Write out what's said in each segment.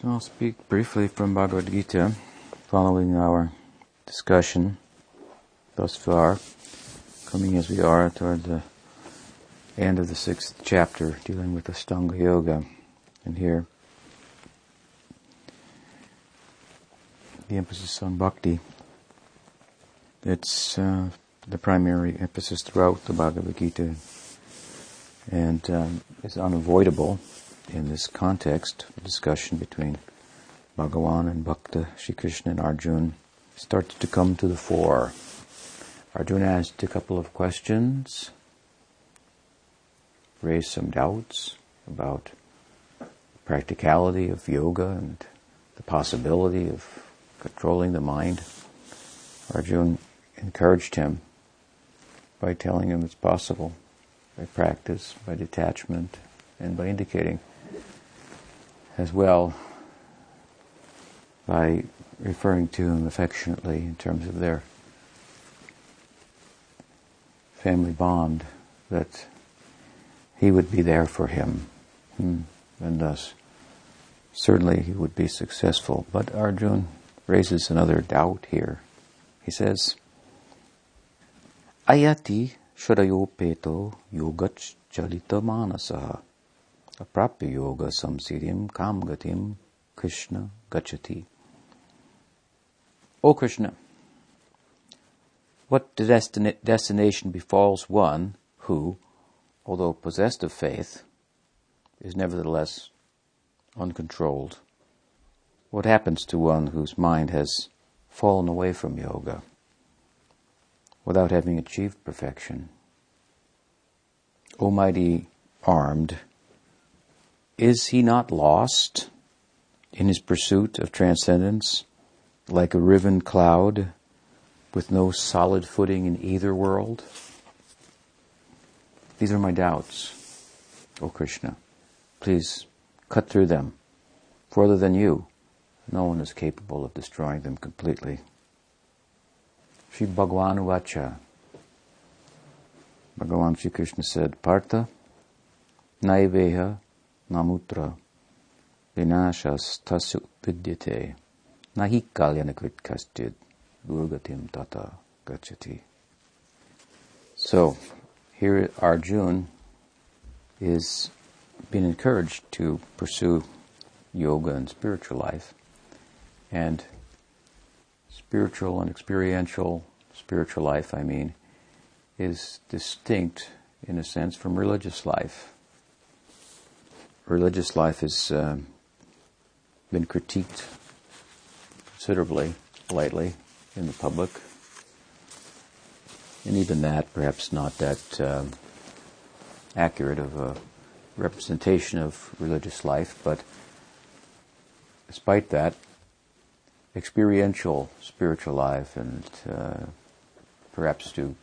So I'll speak briefly from Bhagavad Gita, following our discussion thus far, coming as we are toward the end of the sixth chapter, dealing with Astanga Yoga. And here, the emphasis on bhakti. It's uh, the primary emphasis throughout the Bhagavad Gita, and um, is unavoidable in this context, discussion between Bhagavan and Bhakta, Shri Krishna and Arjuna starts to come to the fore. Arjuna asked a couple of questions, raised some doubts about the practicality of yoga and the possibility of controlling the mind. Arjuna encouraged him by telling him it's possible by practice, by detachment, and by indicating as well by referring to him affectionately in terms of their family bond that he would be there for him hmm. and thus certainly he would be successful. But Arjun raises another doubt here. He says, Ayati Shadayopeto Yogach Chalita Manasaha Aprapya yoga samsiddhim kam gatim Krishna gachati. O Krishna, what destina- destination befalls one who, although possessed of faith, is nevertheless uncontrolled? What happens to one whose mind has fallen away from yoga without having achieved perfection? Almighty armed, is he not lost in his pursuit of transcendence, like a riven cloud with no solid footing in either world? These are my doubts, O Krishna. Please cut through them. For other than you, no one is capable of destroying them completely. Sri Bhagavan Vacha. Bhagavan Sri Krishna said, Partha, Naiveha namutra vinashas tasu vidyate nahi kalyanakrit durgatim tata gachati. So, here Arjun is being encouraged to pursue yoga and spiritual life. And spiritual and experiential, spiritual life, I mean, is distinct in a sense from religious life religious life has uh, been critiqued considerably lately in the public. And even that, perhaps not that uh, accurate of a representation of religious life, but despite that, experiential spiritual life and uh, perhaps to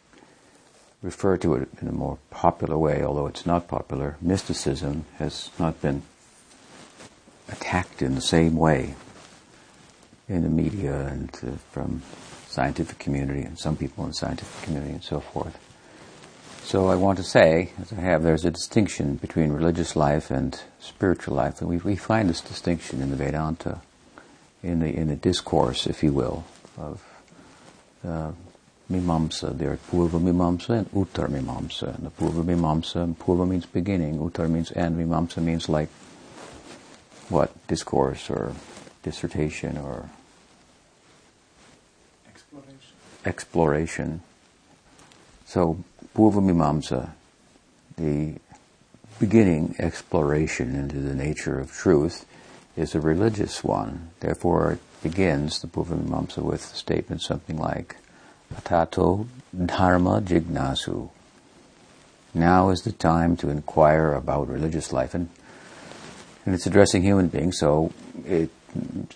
refer to it in a more popular way, although it's not popular, mysticism has not been attacked in the same way in the media and uh, from scientific community and some people in the scientific community and so forth. So I want to say, as I have, there's a distinction between religious life and spiritual life, and we, we find this distinction in the Vedanta, in the in the discourse, if you will, of uh, Mimamsa. There are Purva Mimamsa and Uttar Mimamsa. And the Purva Mimamsa, Purva means beginning, Uttar means end, Mimamsa means like what? Discourse or dissertation or exploration. exploration. So Purva Mimamsa, the beginning exploration into the nature of truth, is a religious one. Therefore, it begins the Purva Mimamsa with a statement something like, Tato Dharma Jignasu. Now is the time to inquire about religious life. And, and it's addressing human beings, so it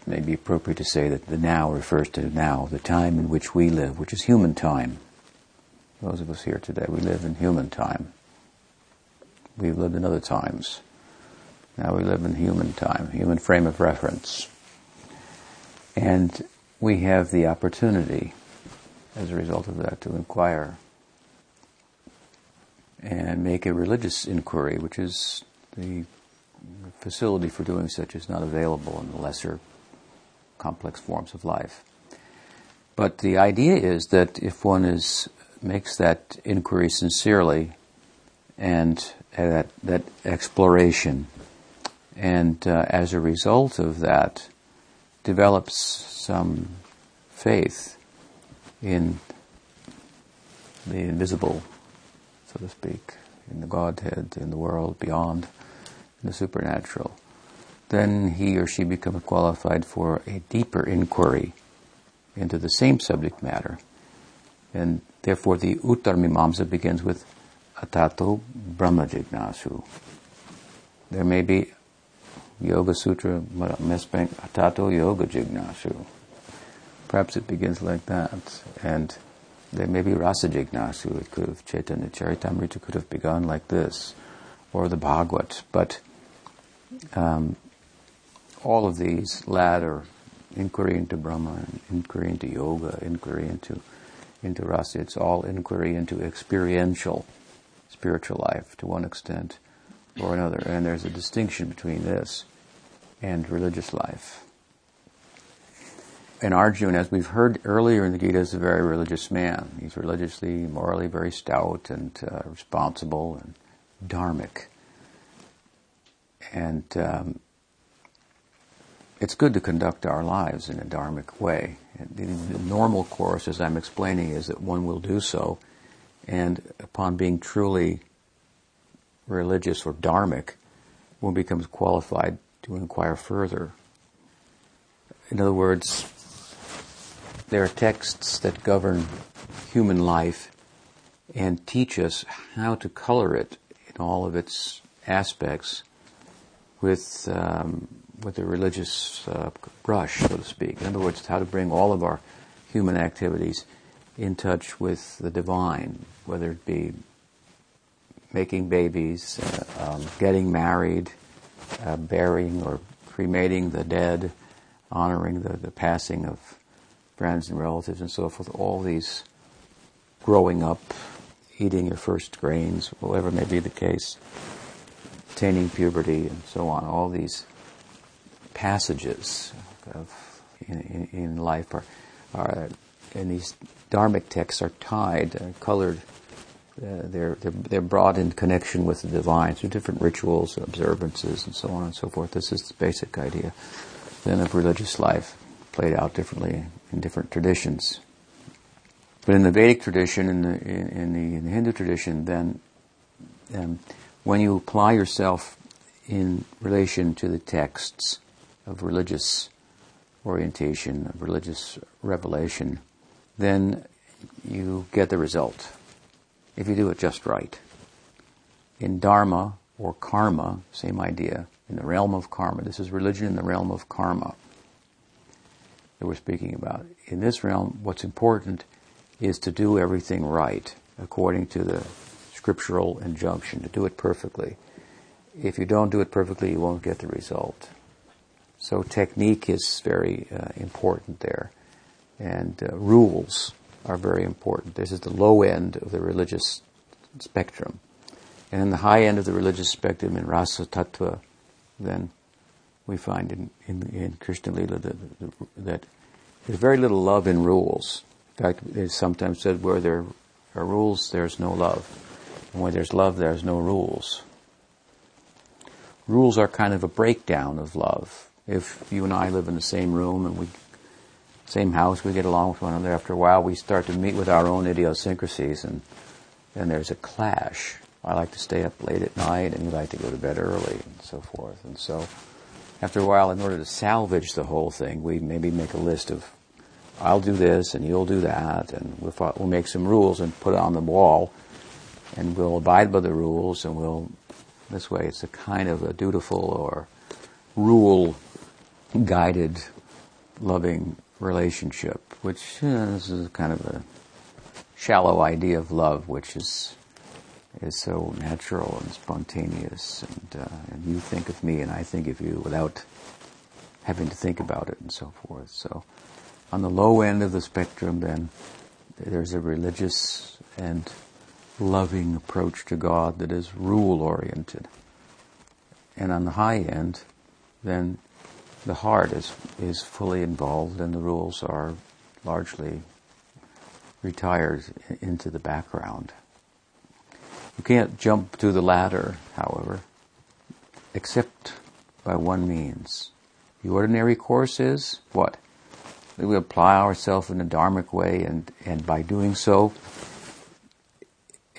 may be appropriate to say that the now refers to now, the time in which we live, which is human time. Those of us here today, we live in human time. We've lived in other times. Now we live in human time, human frame of reference. And we have the opportunity as a result of that to inquire and make a religious inquiry, which is the facility for doing such is not available in the lesser complex forms of life. But the idea is that if one is makes that inquiry sincerely and that that exploration, and uh, as a result of that, develops some faith in the invisible, so to speak, in the Godhead, in the world beyond, in the supernatural, then he or she becomes qualified for a deeper inquiry into the same subject matter. And therefore the Uttar Mimamsa begins with Atato Brahma Jignasu. There may be Yoga Sutra, Atato Yoga Jignasu. Perhaps it begins like that. And there may be Rasa Jignasu. It could have, Chaitanya Charitamrita could have begun like this, or the Bhagavad. But um, all of these ladder inquiry into Brahma, inquiry into yoga, inquiry into into rasa. It's all inquiry into experiential spiritual life to one extent or another. And there's a distinction between this and religious life. And Arjuna, as we've heard earlier in the Gita, is a very religious man. He's religiously, morally very stout and uh, responsible and dharmic. And um, it's good to conduct our lives in a dharmic way. The, the normal course, as I'm explaining, is that one will do so, and upon being truly religious or dharmic, one becomes qualified to inquire further. In other words, there are texts that govern human life and teach us how to color it in all of its aspects with um, with a religious uh, brush, so to speak. In other words, how to bring all of our human activities in touch with the divine, whether it be making babies, uh, um, getting married, uh, burying or cremating the dead, honoring the, the passing of friends and relatives and so forth. All these growing up, eating your first grains, whatever may be the case, attaining puberty and so on. All these passages of, in, in, life are, are, and these dharmic texts are tied, uh, colored. Uh, they're, they're, they're brought in connection with the divine through different rituals, observances, and so on and so forth. This is the basic idea then of religious life, played out differently in different traditions. But in the Vedic tradition, in the, in, the, in the Hindu tradition, then um, when you apply yourself in relation to the texts, of religious orientation, of religious revelation, then you get the result if you do it just right. In Dharma or karma, same idea, in the realm of karma. This is religion in the realm of karma that we're speaking about. In this realm, what's important is to do everything right according to the scriptural injunction, to do it perfectly. If you don't do it perfectly, you won't get the result. So technique is very uh, important there, and uh, rules are very important. This is the low end of the religious spectrum, and in the high end of the religious spectrum, in rasa tattva, then we find in in, in Krishna Lila that, that there's very little love in rules. In fact, it's sometimes said where there are rules, there's no love, and where there's love, there's no rules. Rules are kind of a breakdown of love if you and I live in the same room and we same house, we get along with one another. After a while, we start to meet with our own idiosyncrasies, and then there's a clash. I like to stay up late at night, and you like to go to bed early, and so forth. And so, after a while, in order to salvage the whole thing, we maybe make a list of, I'll do this, and you'll do that, and we'll, we'll make some rules and put it on the wall, and we'll abide by the rules, and we'll, this way, it's a kind of a dutiful or rule guided, loving relationship, which uh, you know, is kind of a shallow idea of love, which is is so natural and spontaneous, and, uh, and you think of me and I think of you without having to think about it and so forth. So, on the low end of the spectrum, then there's a religious and loving approach to God that is rule oriented. and on the high end, then the heart is, is fully involved and the rules are largely retired into the background. You can't jump to the ladder, however, except by one means. The ordinary course is what? We apply ourselves in a dharmic way and, and by doing so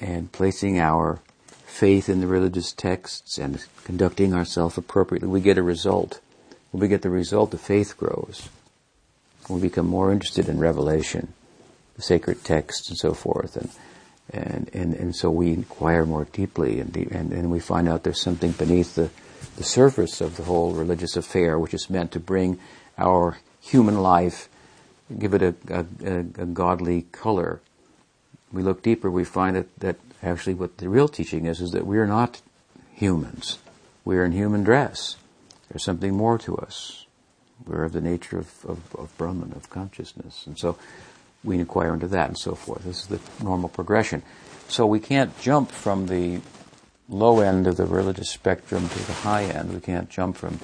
and placing our faith in the religious texts and conducting ourselves appropriately, we get a result. When we get the result, the faith grows. We become more interested in revelation, the sacred texts and so forth, and and and, and so we inquire more deeply, and, and and we find out there's something beneath the the surface of the whole religious affair, which is meant to bring our human life, give it a, a, a, a godly color. We look deeper, we find that, that actually what the real teaching is, is that we are not humans. We are in human dress. There's something more to us. We're of the nature of, of, of Brahman, of consciousness. And so we inquire into that and so forth. This is the normal progression. So we can't jump from the low end of the religious spectrum to the high end. We can't jump from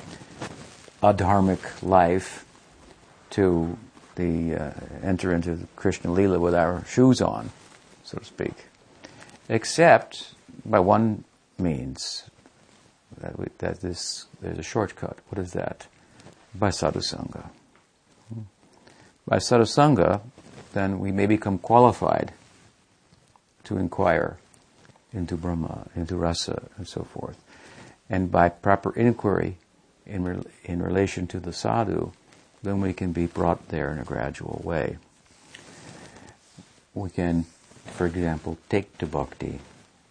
adharmic life to the uh, enter into the Krishna Lila with our shoes on, so to speak, except by one means that, we, that this there's a shortcut. What is that? By sadhusanga. By sadhusanga, then we may become qualified to inquire into Brahma, into rasa, and so forth. And by proper inquiry in, re- in relation to the sadhu, then we can be brought there in a gradual way. We can, for example, take to bhakti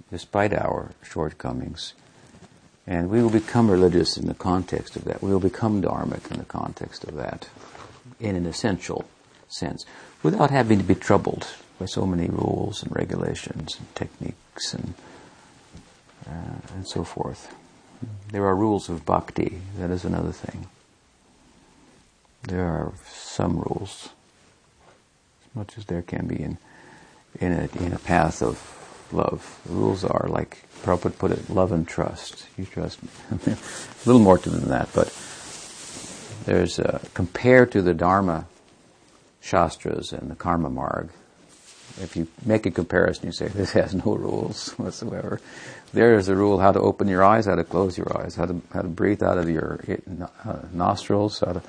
despite our shortcomings and we will become religious in the context of that. We will become dharmic in the context of that, in an essential sense, without having to be troubled by so many rules and regulations and techniques and uh, and so forth. There are rules of bhakti. That is another thing. There are some rules, as much as there can be in in a in a path of love. The rules are like Prabhupada put it, love and trust. You trust me. a little more to than that, but there's a, compared to the Dharma Shastras and the Karma Marg, if you make a comparison, you say this has no rules whatsoever. There is a rule how to open your eyes, how to close your eyes, how to how to breathe out of your uh, nostrils, how to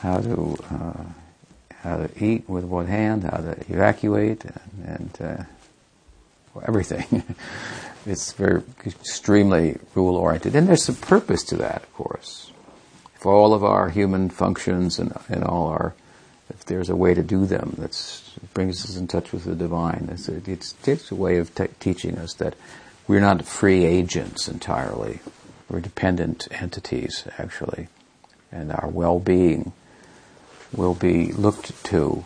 how to uh, how to eat with what hand, how to evacuate, and, and uh, everything. it's very extremely rule oriented, and there's a purpose to that, of course. For all of our human functions and, and all our, there's a way to do them that brings us in touch with the divine, it's it's, it's a way of teaching us that we're not free agents entirely. We're dependent entities, actually, and our well-being will be looked to,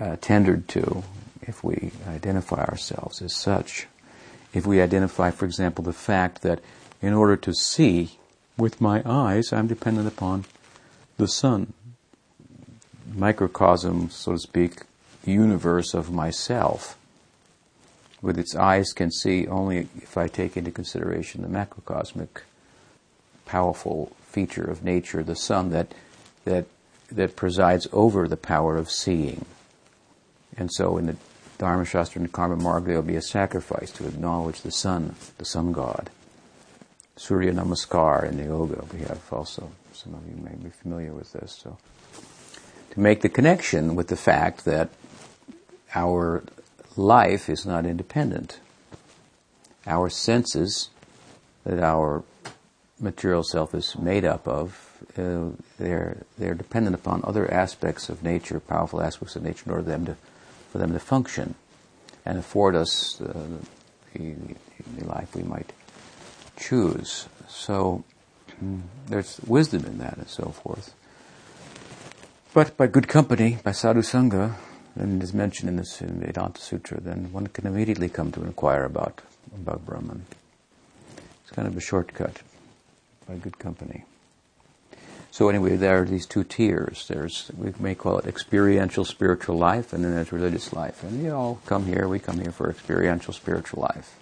uh, tendered to, if we identify ourselves as such. If we identify, for example, the fact that in order to see with my eyes, I'm dependent upon the sun, microcosm, so to speak, universe of myself. With its eyes can see only if I take into consideration the macrocosmic, powerful feature of nature, the sun that that that presides over the power of seeing. And so, in the Dharma Shastra and Karma Marga, there will be a sacrifice to acknowledge the sun, the sun god. Surya Namaskar in the yoga, we have also, some of you may be familiar with this. So, to make the connection with the fact that our life is not independent. Our senses that our material self is made up of, uh, they're, they're dependent upon other aspects of nature, powerful aspects of nature, in order for them to for them to function and afford us uh, the, the, life we might choose. So mm, there's wisdom in that and so forth. But by good company, by sadhu sangha, and is mentioned in this Vedanta Sutra, then one can immediately come to inquire about about Brahman. It's kind of a shortcut by good company. So anyway, there are these two tiers. There's, we may call it experiential spiritual life, and then there's religious life. And we all come here, we come here for experiential spiritual life,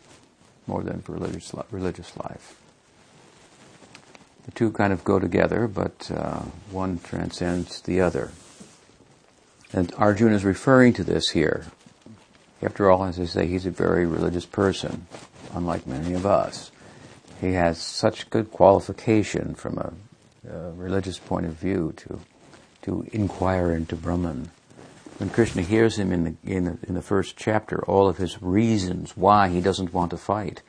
more than for religious, religious life. The two kind of go together, but uh, one transcends the other. And Arjuna is referring to this here. After all, as I say, he's a very religious person, unlike many of us. He has such good qualification from a, religious point of view to to inquire into Brahman. When Krishna hears him in the, in the, in the first chapter, all of his reasons why he doesn't want to fight,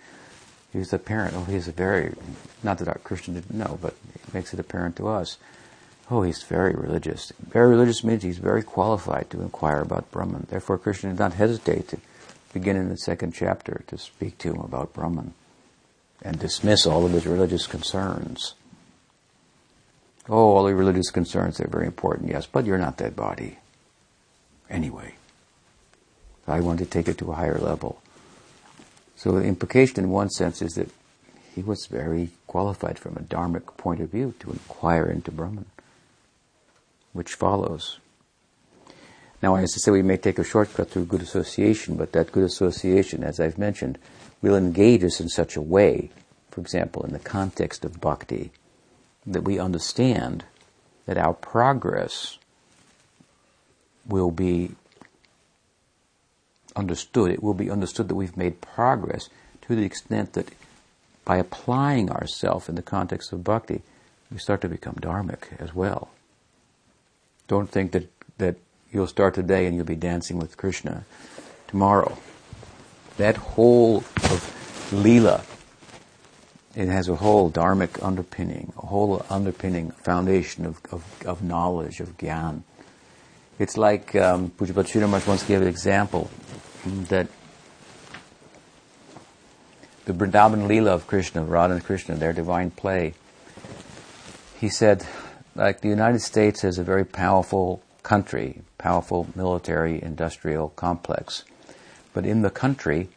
he's apparent. Oh, he's a very, not that our Krishna didn't know, but it makes it apparent to us. Oh, he's very religious. Very religious means he's very qualified to inquire about Brahman. Therefore, Krishna did not hesitate to begin in the second chapter to speak to him about Brahman and dismiss all of his religious concerns. Oh, all the religious concerns, they're very important, yes, but you're not that body. Anyway. I want to take it to a higher level. So the implication in one sense is that he was very qualified from a dharmic point of view to inquire into Brahman, which follows. Now, as I say, we may take a shortcut through good association, but that good association, as I've mentioned, will engage us in such a way, for example, in the context of bhakti, that we understand that our progress will be understood. It will be understood that we've made progress to the extent that by applying ourselves in the context of bhakti, we start to become dharmic as well. Don't think that, that you'll start today and you'll be dancing with Krishna tomorrow. That whole of Leela it has a whole dharmic underpinning, a whole underpinning foundation of, of, of knowledge, of gyan. It's like um, Pujyapad Sridhar once gave an example that the Vrindavan Leela of Krishna, Radha and Krishna, their divine play, he said, like the United States is a very powerful country, powerful military industrial complex. But in the country,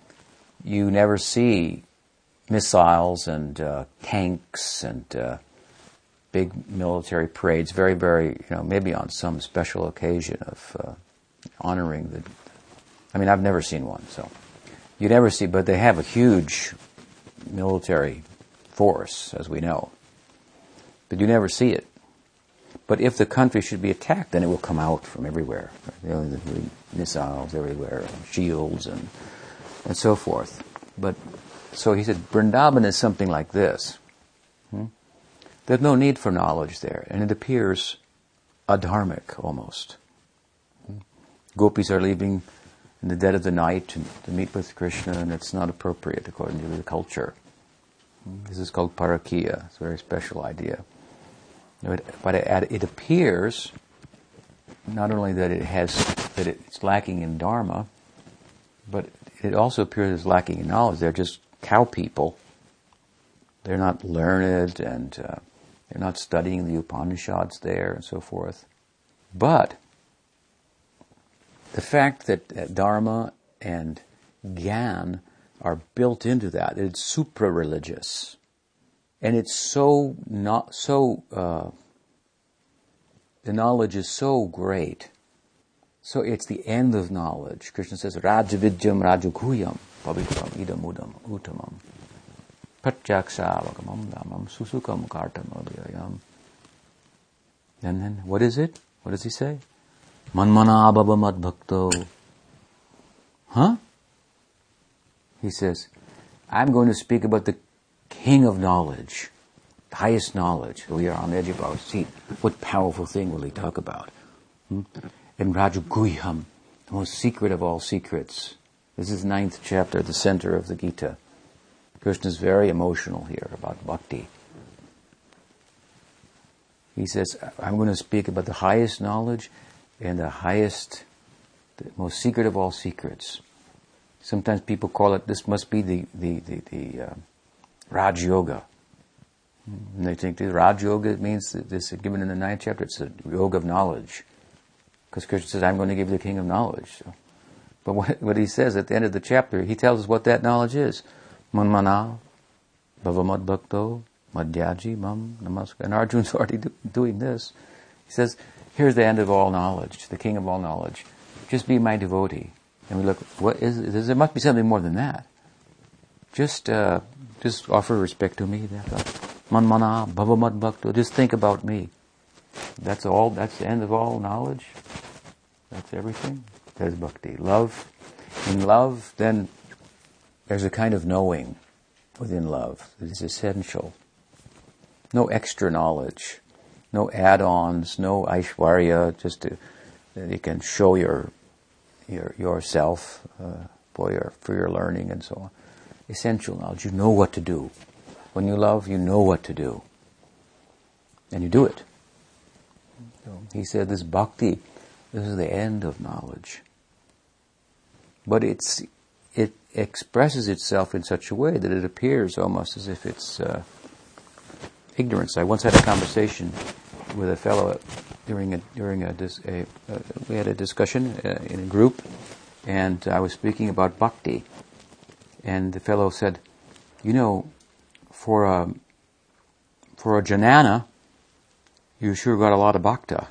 you never see missiles and uh, tanks and uh, big military parades. Very, very, you know, maybe on some special occasion of uh, honoring the. I mean, I've never seen one, so you never see, but they have a huge military force, as we know, but you never see it. But if the country should be attacked, then it will come out from everywhere. Missiles everywhere, and shields, and and so forth. But so he said, Vrindavan is something like this. Hmm? There's no need for knowledge there, and it appears adharmic almost. Hmm? Gopis are leaving in the dead of the night to, to, meet with Krishna, and it's not appropriate according to the culture. This is called parakiya. It's a very special idea. But it, it appears not only that it has that it's lacking in dharma, but it also appears as lacking in knowledge. They're just cow people. They're not learned and uh, they're not studying the Upanishads there and so forth. But the fact that uh, Dharma and Gyan are built into that, it's supra religious. And it's so not, so, uh, the knowledge is so great. So it's the end of knowledge. Krishna says, Rajavidyam Rajaguyam pavitram idamudam utamam pratyaksavagamam dhamam susukam kartam. And then, what is it? What does he say? Manmana mad bhakto. Huh? He says, I'm going to speak about the king of knowledge, the highest knowledge. We are on the edge of our seat. What powerful thing will he talk about? Hmm? And Rajaguyam, the most secret of all secrets. This is ninth chapter, the center of the Gita. Krishna is very emotional here about bhakti. He says, I'm going to speak about the highest knowledge and the highest, the most secret of all secrets. Sometimes people call it, this must be the, the, the, the uh, Raj Yoga. And they think the Raj Yoga means that this is given in the ninth chapter, it's a yoga of knowledge. Because Krishna says, I'm going to give you the king of knowledge. So but what, what he says at the end of the chapter, he tells us what that knowledge is. Manmana, Bhavamad Bhakto, Madhyaji, Mam, Namaskar. And Arjun's already do, doing this. He says, here's the end of all knowledge, the king of all knowledge. Just be my devotee. And we look, what is, there must be something more than that. Just, uh, just offer respect to me. Manmana bhavamad bhakto. Just think about me. That's all, that's the end of all knowledge. That's everything. There's bhakti. Love. In love, then there's a kind of knowing within love that is essential. No extra knowledge. No add-ons, no aishwarya, just to, that you can show your, your yourself uh, for your for your learning and so on. Essential knowledge. You know what to do. When you love, you know what to do, and you do it. So he said, "This bhakti, this is the end of knowledge." But it's it expresses itself in such a way that it appears almost as if it's uh, ignorance. I once had a conversation with a fellow during a during a, a uh, we had a discussion uh, in a group, and I was speaking about bhakti, and the fellow said, "You know, for a for a janana, you sure got a lot of bhakta."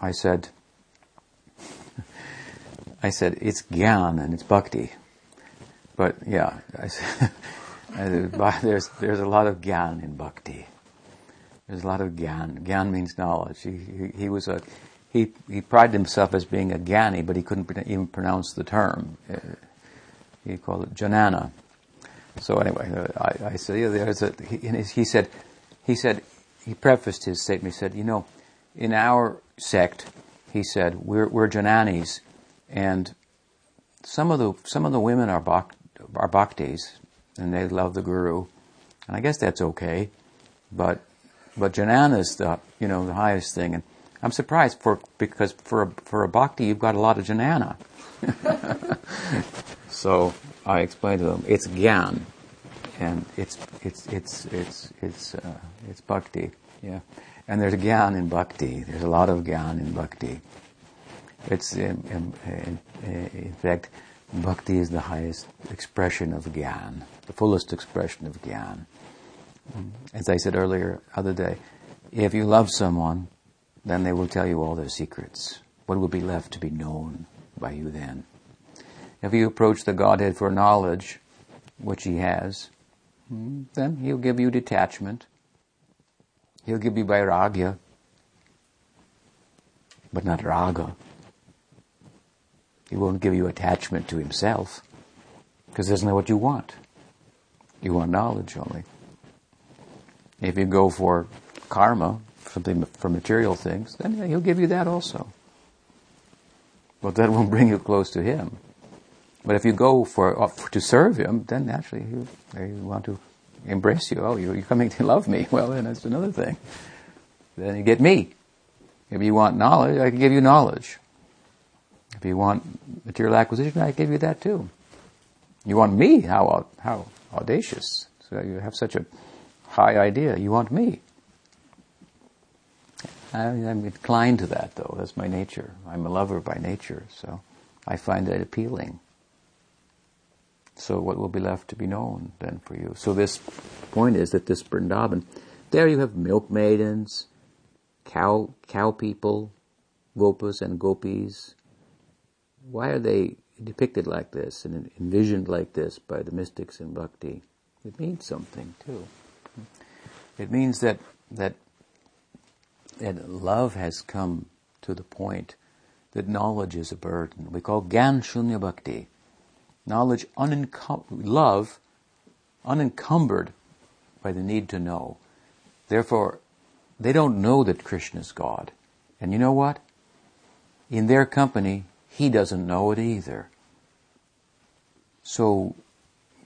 I said, I said it's gyan and it's bhakti, but yeah, I said, there's there's a lot of gyan in bhakti. There's a lot of gyan. Gyan means knowledge. He, he, he, was a, he, he prided himself as being a gyani, but he couldn't even pronounce the term. Uh, he called it janana. So anyway, I, I said, yeah, there's a, he, he said, he said, he prefaced his statement, he said, you know, in our sect, he said, we're, we're jananis, and some of the, some of the women are, bhak, are bhaktis, and they love the guru, and I guess that's okay, but but jnana is the you know the highest thing, and I'm surprised for because for a, for a bhakti you've got a lot of jnana. so I explained to them it's gyan, and it's it's it's it's it's uh, it's bhakti, yeah. And there's gyan in bhakti. There's a lot of gyan in bhakti. It's in, in, in, in fact, bhakti is the highest expression of gyan, the fullest expression of gyan. As I said earlier, other day, if you love someone, then they will tell you all their secrets. What will be left to be known by you then? If you approach the Godhead for knowledge, which He has, then He'll give you detachment. He'll give you vairagya, but not raga. He won't give you attachment to Himself, because that's not what you want. You want knowledge only. If you go for karma, something for material things, then he'll give you that also. But that won't bring you close to him. But if you go for, uh, to serve him, then naturally he, he want to embrace you. Oh, you're coming to love me. Well, then that's another thing. Then you get me. If you want knowledge, I can give you knowledge. If you want material acquisition, I give you that too. You want me? How how audacious! So you have such a high idea. You want me. I, am inclined to that, though. That's my nature. I'm a lover by nature, so I find that appealing. So, what will be left to be known then for you? So, this point is that this Vrindavan, there you have milk maidens, cow cow people, gopas and gopis. Why are they depicted like this and envisioned like this by the mystics in bhakti? It means something too. It means that, that, that love has come to the point that knowledge is a burden. We call Gyan Shunya Bhakti. Knowledge, unencum- love, unencumbered by the need to know. Therefore, they don't know that Krishna is God. And you know what? In their company, he doesn't know it either. So,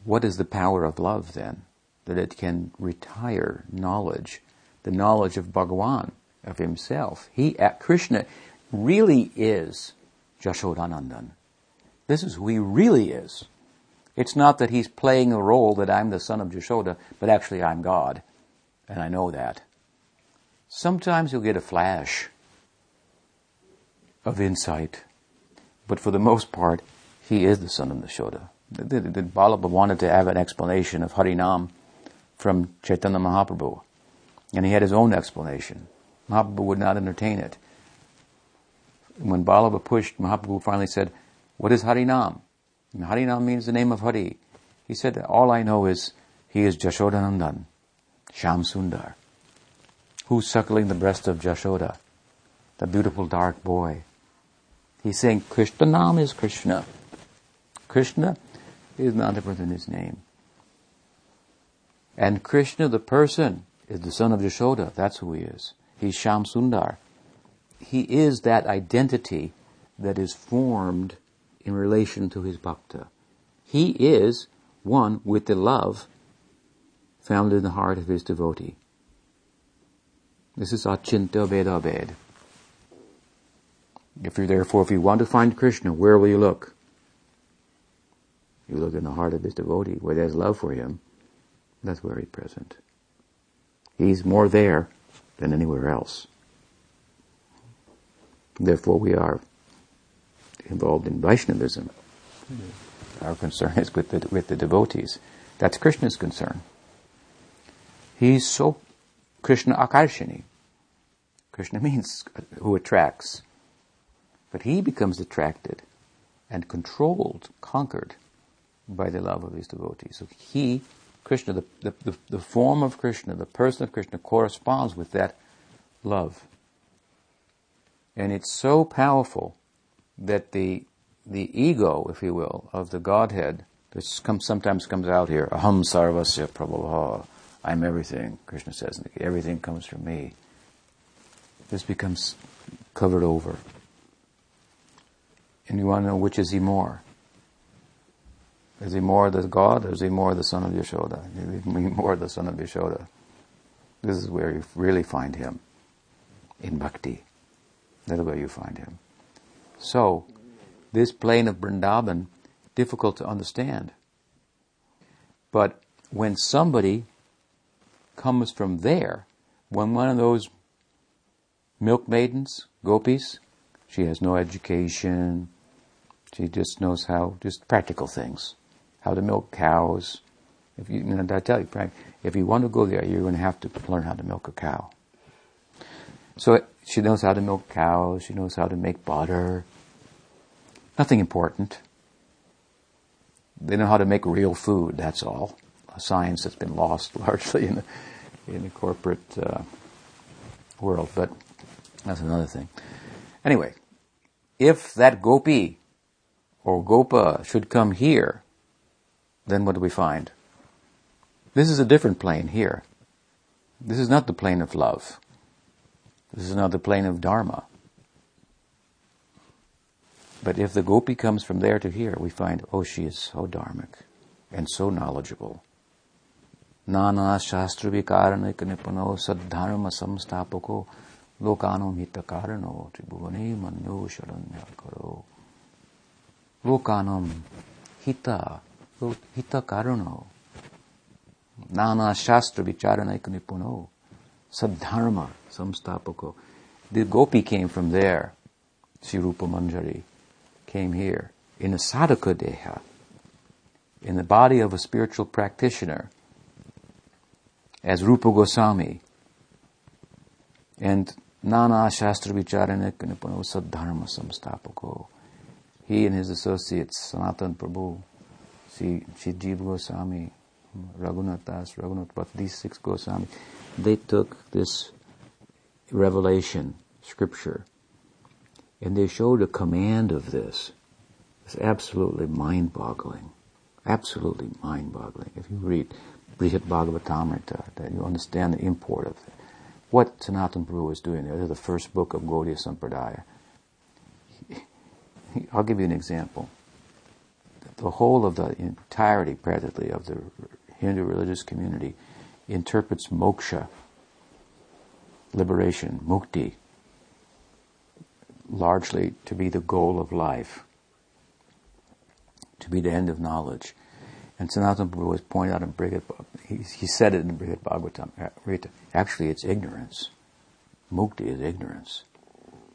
what is the power of love then? that it can retire knowledge, the knowledge of Bhagawan, of himself. He, uh, Krishna really is Jashodanandan. This is who he really is. It's not that he's playing a role that I'm the son of Jashoda, but actually I'm God. And I know that. Sometimes you'll get a flash of insight, but for the most part, he is the son of Jashoda. The, the, the Vallabha wanted to have an explanation of Harinam from Chaitanya Mahaprabhu. And he had his own explanation. Mahaprabhu would not entertain it. When Vallabha pushed, Mahaprabhu finally said, What is Harinam? And Harinam means the name of Hari. He said, All I know is he He is Jashodanandan, Sham Sundar. Who's suckling the breast of Jashoda? The beautiful dark boy. He's saying Krishna Nam is Krishna. Krishna is none other than his name. And Krishna, the person, is the son of Yashoda. That's who he is. He's Sham Sundar. He is that identity that is formed in relation to his bhakta. He is one with the love found in the heart of his devotee. This is Achintya Bhedabhed. If you're therefore, if you want to find Krishna, where will you look? You look in the heart of his devotee, where there's love for him. That's where he's present. He's more there than anywhere else. Therefore, we are involved in Vaishnavism. Mm-hmm. Our concern is with the, with the devotees. That's Krishna's concern. He's so Krishna Akarshani. Krishna means who attracts. But he becomes attracted and controlled, conquered by the love of his devotees. So he, Krishna, the, the, the, form of Krishna, the person of Krishna corresponds with that love. And it's so powerful that the, the ego, if you will, of the Godhead, this comes, sometimes comes out here, aham sarvasya prabhava, I'm everything, Krishna says, everything comes from me. This becomes covered over. And you want to know which is he more? Is he more the God or is he more the son of Yashoda? Is he more the son of Yashoda? This is where you really find him. In bhakti. That's where you find him. So, this plane of Vrindavan, difficult to understand. But when somebody comes from there, when one of those milk maidens, gopis, she has no education, she just knows how, just practical things, how to milk cows. If you, know, I tell you, if you want to go there, you're going to have to learn how to milk a cow. So she knows how to milk cows, she knows how to make butter. Nothing important. They know how to make real food, that's all. A science that's been lost largely in the, in the corporate uh, world, but that's another thing. Anyway, if that gopi or gopa should come here, then what do we find? This is a different plane here. This is not the plane of love. This is not the plane of dharma. But if the gopi comes from there to here, we find, oh, she is so dharmic and so knowledgeable. Nana Shastra Nipano Sadharma Samstapako Lokano Hita Karano Tribhuvane Manu Sharanya Karo Lokanam Hita Hita Karano Nana Shastra Vicharanaik Nipuno Sadharma Samstapako. The gopi came from there. Sri Rupa Manjari came here in a sadhaka deha, in the body of a spiritual practitioner, as Rupa Goswami. And Nana Shastra Vicharanik Nipano Sadharma Samstapako. He and his associates, Sanatan Prabhu, Sri Jiva Goswami, Raghunath Das, Raghunath Bhatt, these six Goswami, they took this revelation, scripture, and they showed a command of this. It's absolutely mind-boggling. Absolutely mind-boggling. If you read Brihad Bhagavatamrita, that you understand the import of it. What Sanatan Prabhu was doing there. This is the first book of Gaudiya Sampradaya. I'll give you an example. The whole of the entirety, practically, of the Hindu religious community interprets moksha, liberation, mukti, largely to be the goal of life, to be the end of knowledge. And Sanatana Prabhu was pointed out in Brihad, he, he said it in Brihad Bhagavatam, uh, actually it's ignorance. Mukti is ignorance.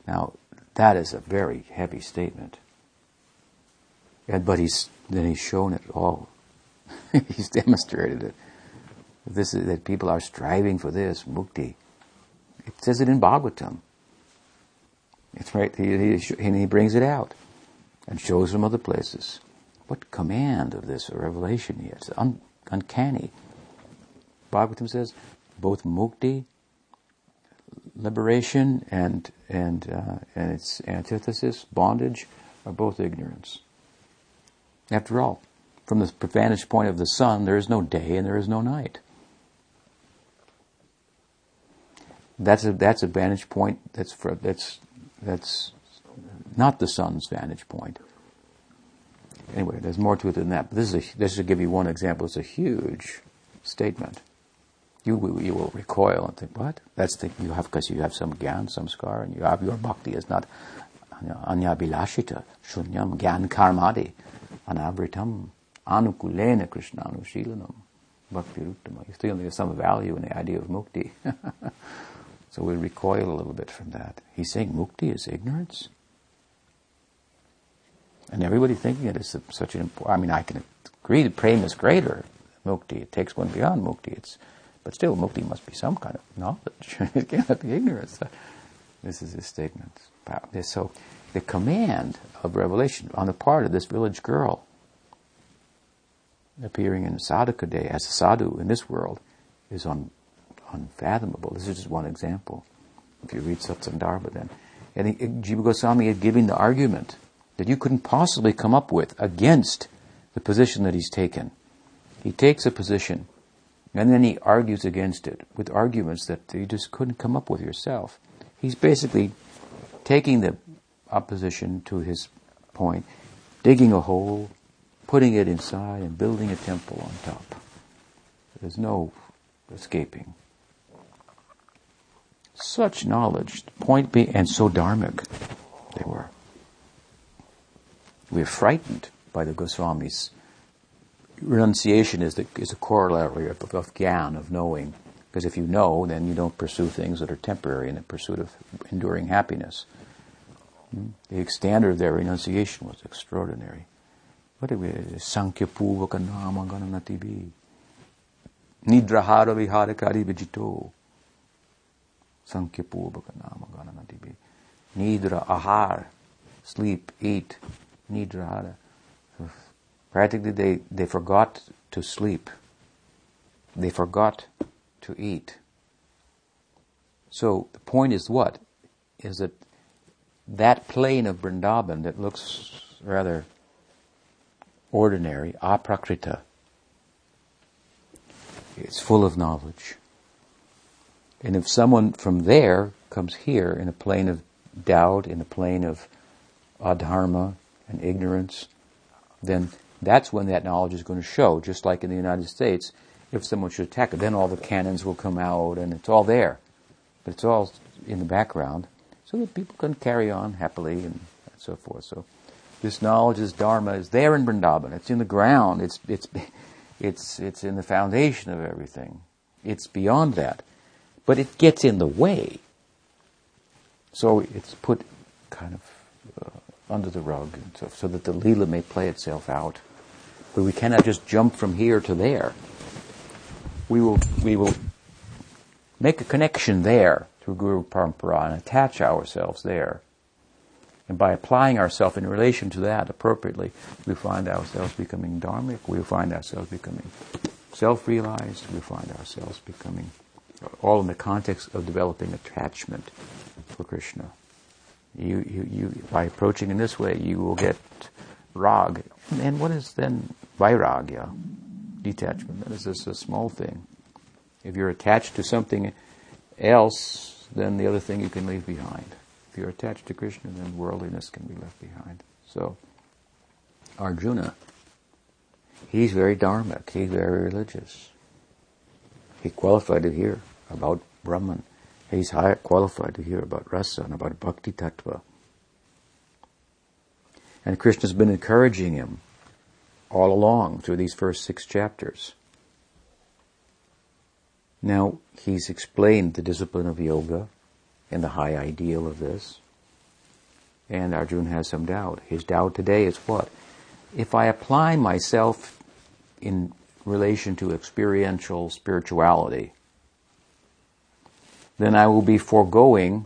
Now, that is a very heavy statement. And, but he's, then he's shown it all. he's demonstrated it. This is, that people are striving for this, mukti. It says it in Bhagavatam. It's right, he, he, and he brings it out and shows from other places. What command of this revelation he has. Un, uncanny. Bhagavatam says, both mukti, liberation, and and uh, and its antithesis, bondage, are both ignorance. After all, from the vantage point of the sun, there is no day and there is no night. That's a that's a vantage point that's for that's that's not the sun's vantage point. Anyway, there's more to it than that. But this is a, this to give you one example. It's a huge statement. You you will recoil and think, what? That's the you have because you have some gyan, some scar, and you have your bhakti is not anya bilashita shunyam gyan karmadi anavritam anukulena krishnanushilanam bhaktir uttama. You still there's some value in the idea of mukti. so we recoil a little bit from that. He's saying mukti is ignorance. And everybody thinking it is such an important, I mean, I can agree that prema is greater mukti. It takes one beyond mukti. It's, but still, mukti must be some kind of knowledge. it cannot be ignorance. This is his statement. So, the command of revelation on the part of this village girl appearing in Sadhaka day as a sadhu in this world is un, unfathomable. This is just one example. If you read Satsandarbha then. And Jiva Goswami is giving the argument that you couldn't possibly come up with against the position that he's taken. He takes a position and then he argues against it with arguments that you just couldn't come up with yourself. He's basically taking the opposition to his point, digging a hole, putting it inside, and building a temple on top. There's no escaping. Such knowledge, point being, and so dharmic they were. We're frightened by the Goswamis. Renunciation is, the, is a corollary of, of gyan, of knowing. Because if you know, then you don't pursue things that are temporary in the pursuit of enduring happiness. Hmm? The standard of their renunciation was extraordinary. What did we, Sankhya Purvaka Nama Gananatibi. Nidrahara Viharakari Vijito. Sankhya Purvaka Nama Gananatibi. Nidra Ahar. Sleep, eat, nidra. Practically, they, they forgot to sleep. They forgot to eat. So the point is what? Is that that plane of Vrindavan that looks rather ordinary, aprakrita, it's full of knowledge. And if someone from there comes here in a plane of doubt, in a plane of adharma, and ignorance, then that's when that knowledge is going to show. Just like in the United States, if someone should attack it, then all the cannons will come out and it's all there. But it's all in the background so that people can carry on happily and so forth. So this knowledge, this dharma, is there in Vrindavan. It's in the ground. It's, it's, it's, it's in the foundation of everything. It's beyond that. But it gets in the way. So it's put kind of uh, under the rug, so, so that the lila may play itself out. But we cannot just jump from here to there. We will, we will make a connection there through Guru Parampara and attach ourselves there. And by applying ourselves in relation to that appropriately, we find ourselves becoming dharmic, we find ourselves becoming self-realized, we find ourselves becoming, all in the context of developing attachment for Krishna. You, you, you, by approaching in this way, you will get rag. And what is then vairagya? Detachment. That is just a small thing. If you're attached to something else, then the other thing you can leave behind. If you're attached to Krishna, then worldliness can be left behind. So, Arjuna, he's very dharmic, he's very religious. He qualified to hear about Brahman. He's high, qualified to hear about rasa and about bhakti tattva. And Krishna's been encouraging him all along through these first six chapters. Now, he's explained the discipline of yoga and the high ideal of this. And Arjuna has some doubt. His doubt today is what? If I apply myself in relation to experiential spirituality, then I will be foregoing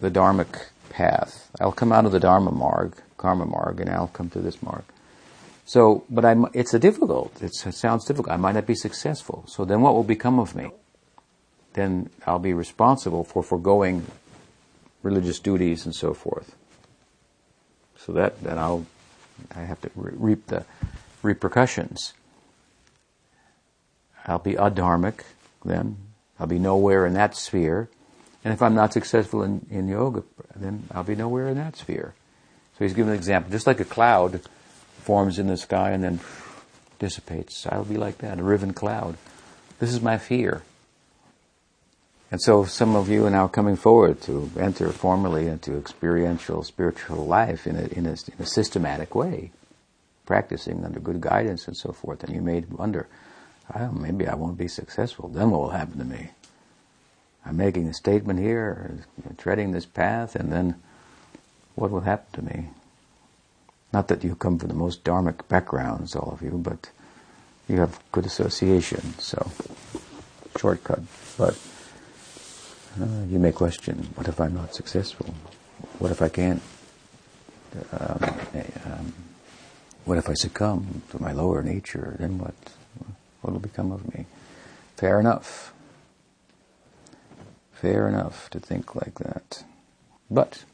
the dharmic path. I'll come out of the dharma marg, karma marg, and I'll come to this marg. So, but I'm, it's a difficult, it's, it sounds difficult. I might not be successful. So then what will become of me? Then I'll be responsible for foregoing religious duties and so forth. So that, then I'll, I have to re- reap the repercussions. I'll be adharmic then. I'll be nowhere in that sphere. And if I'm not successful in, in yoga, then I'll be nowhere in that sphere. So he's giving an example. Just like a cloud forms in the sky and then dissipates, I'll be like that, a riven cloud. This is my fear. And so some of you are now coming forward to enter formally into experiential spiritual life in a, in a, in a systematic way, practicing under good guidance and so forth. And you may wonder, well, maybe I won't be successful. Then what will happen to me? I'm making a statement here, treading this path, and then what will happen to me? Not that you come from the most dharmic backgrounds, all of you, but you have good association, so shortcut. But uh, you may question, what if I'm not successful? What if I can't? Um, um, what if I succumb to my lower nature? Then what? What will become of me? Fair enough. Fair enough to think like that. But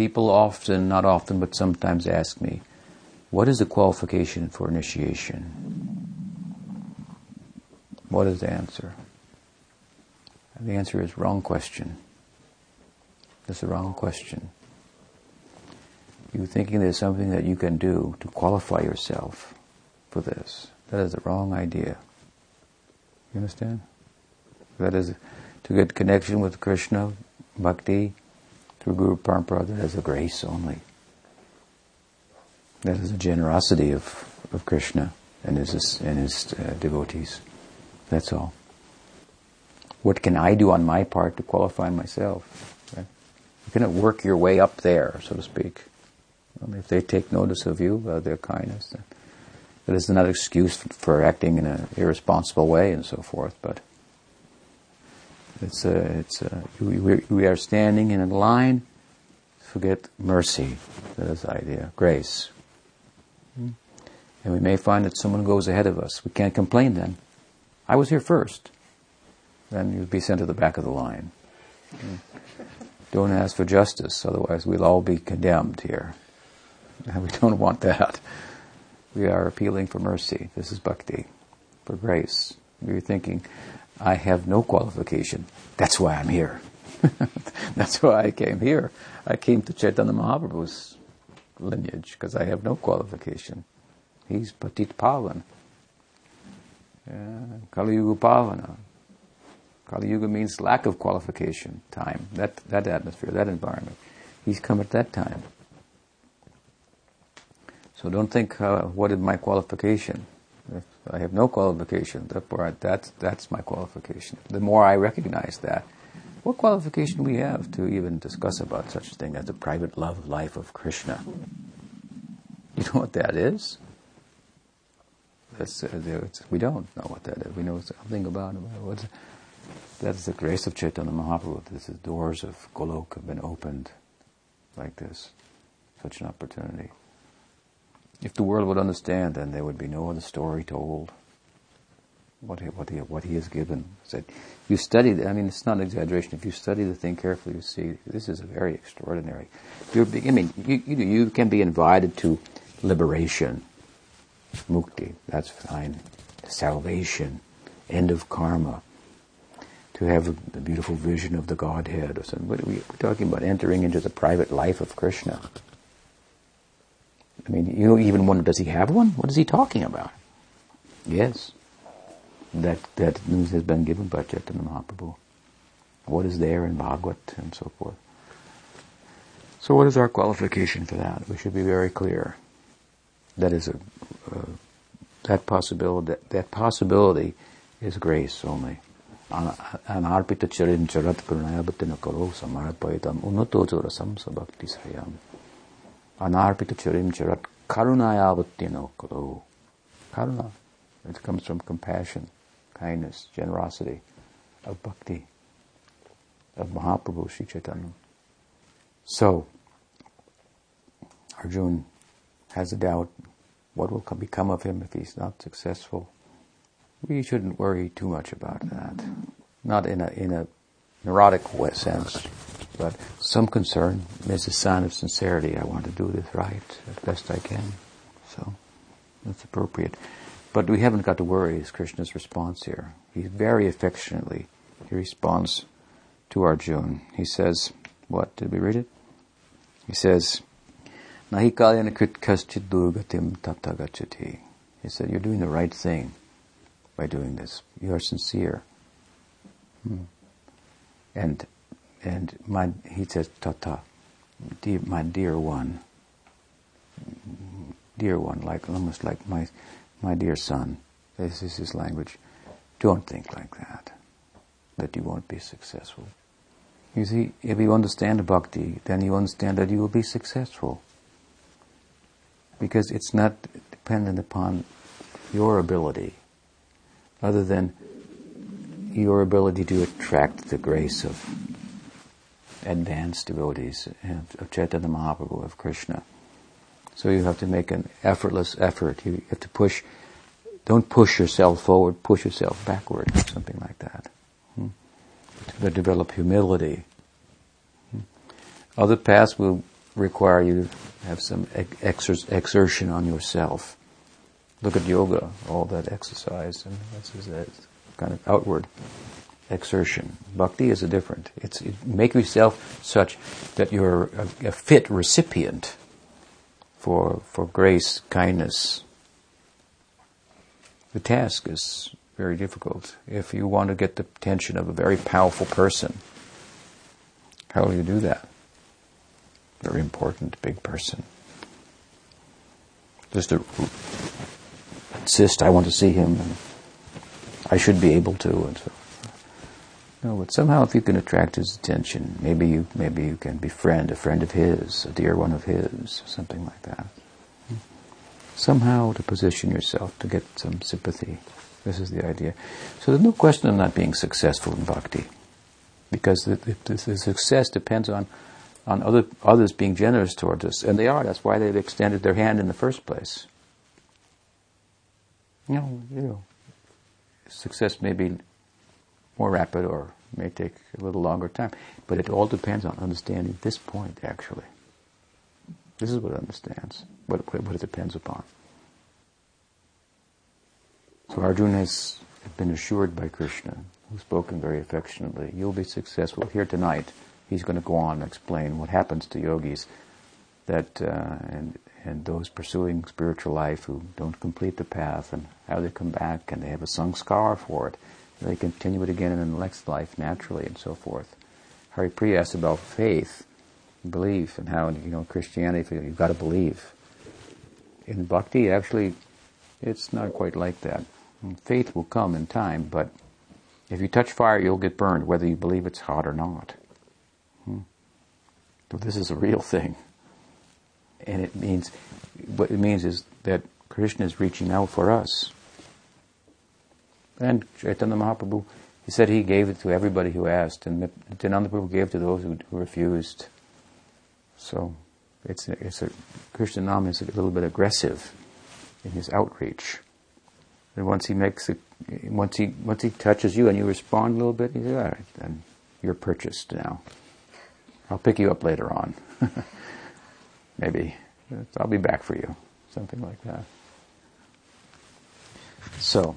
people often, not often, but sometimes ask me, what is the qualification for initiation? What is the answer? And the answer is wrong question. That's the wrong question. You're thinking there's something that you can do to qualify yourself for this. That is the wrong idea. You understand? That is to get connection with Krishna, bhakti, through Guru Parampara, that is a grace only. That is a generosity of, of Krishna and his, and his uh, devotees. That's all. What can I do on my part to qualify myself? Right? You cannot work your way up there, so to speak. if they take notice of you, uh, their kindness, that is not an excuse for acting in an irresponsible way and so forth, but it's a, it's uh, a, we, we are standing in a line. Forget mercy. That is the idea. Grace. And we may find that someone goes ahead of us. We can't complain then. I was here first. Then you'd be sent to the back of the line. Don't ask for justice, otherwise we'll all be condemned here. And we don't want that. We are appealing for mercy. This is bhakti, for grace. We're thinking, I have no qualification. That's why I'm here. That's why I came here. I came to Chaitanya Mahaprabhu's lineage because I have no qualification. He's Patit Pavan. Yeah, Kali Yuga Pavana. Kali Yuga means lack of qualification, time, that, that atmosphere, that environment. He's come at that time. So don't think, uh, what is my qualification? I have no qualification, therefore that's, that's my qualification. The more I recognize that, what qualification we have to even discuss about such a thing as the private love life of Krishna? You know what that is? Uh, we don't know what that is. We know something about it. That is the grace of Chaitanya Mahaprabhu. This the doors of Golok have been opened like this. Such an opportunity. If the world would understand, then there would be no other story told. What he, what he, what he has given. Said, you study. I mean, it's not an exaggeration. If you study the thing carefully, you see this is a very extraordinary. You're, I mean, you, you, you can be invited to liberation, mukti. That's fine. Salvation, end of karma. To have a, a beautiful vision of the Godhead or something. We're talking about entering into the private life of Krishna. I mean, you even wonder, does he have one? What is he talking about? Yes. That, that news has been given by Chaitanya Mahaprabhu. What is there in Bhagavad and so forth. So what is our qualification for that? We should be very clear. That is a, uh, that possibility, that, that possibility is grace only. Anarpita charin charat karunayabhatina karo Anarpita charim charat. Karuna. It comes from compassion, kindness, generosity, of bhakti, of Mahaprabhu Sri Chaitanya. So, Arjun has a doubt. what will become of him if he's not successful. We shouldn't worry too much about that. Not in a, in a neurotic sense, but some concern is a sign of sincerity. I want to do this right as best I can. So that's appropriate. But we haven't got to worry is Krishna's response here. He very affectionately he responds to Arjuna. He says, what? Did we read it? He says, Nahi kalyana durgatim tatagachati. He said, you're doing the right thing by doing this. You are sincere. Hmm. And, and my, he says, tata, dear, my dear one, dear one, like, almost like my, my dear son. This is his language. Don't think like that, that you won't be successful. You see, if you understand bhakti, then you understand that you will be successful because it's not dependent upon your ability, other than your ability to attract the grace of advanced devotees of Chaitanya Mahaprabhu, of Krishna. So you have to make an effortless effort. You have to push, don't push yourself forward, push yourself backward, something like that. Hmm? To develop humility. Hmm? Other paths will require you to have some exer- exertion on yourself. Look at yoga, all that exercise, and that's a kind of outward exertion. Bhakti is a different. It's it make yourself such that you're a, a fit recipient for for grace, kindness. The task is very difficult. If you want to get the attention of a very powerful person, how will you do that? very important, big person. Just to insist, I want to see him, and I should be able to, and so. No, but somehow if you can attract his attention, maybe you maybe you can befriend a friend of his, a dear one of his, something like that. Somehow to position yourself to get some sympathy. This is the idea. So there's no question of not being successful in bhakti, because the, the, the success depends on on other, others being generous towards us. And they are. That's why they've extended their hand in the first place. You know, you know, success may be more rapid or may take a little longer time. But it all depends on understanding this point, actually. This is what it understands, what, what it depends upon. So Arjuna has been assured by Krishna, who's spoken very affectionately, you'll be successful here tonight he's going to go on and explain what happens to yogis that uh, and and those pursuing spiritual life who don't complete the path and how they come back and they have a sanskar for it. They continue it again in the next life naturally and so forth. Haripriya asked about faith, belief, and how you know Christianity you've got to believe. In bhakti, actually, it's not quite like that. Faith will come in time, but if you touch fire, you'll get burned, whether you believe it's hot or not. Hmm. But this is a real thing. And it means, what it means is that Krishna is reaching out for us. And Chaitanya Mahaprabhu, he said he gave it to everybody who asked, and Nityananda Prabhu gave to those who, who refused. So, it's a, it's a, Krishna Nam is a little bit aggressive in his outreach. And once he makes it, once he, once he touches you and you respond a little bit, he says, all right, then you're purchased now. I'll pick you up later on. Maybe. I'll be back for you. Something like that. So,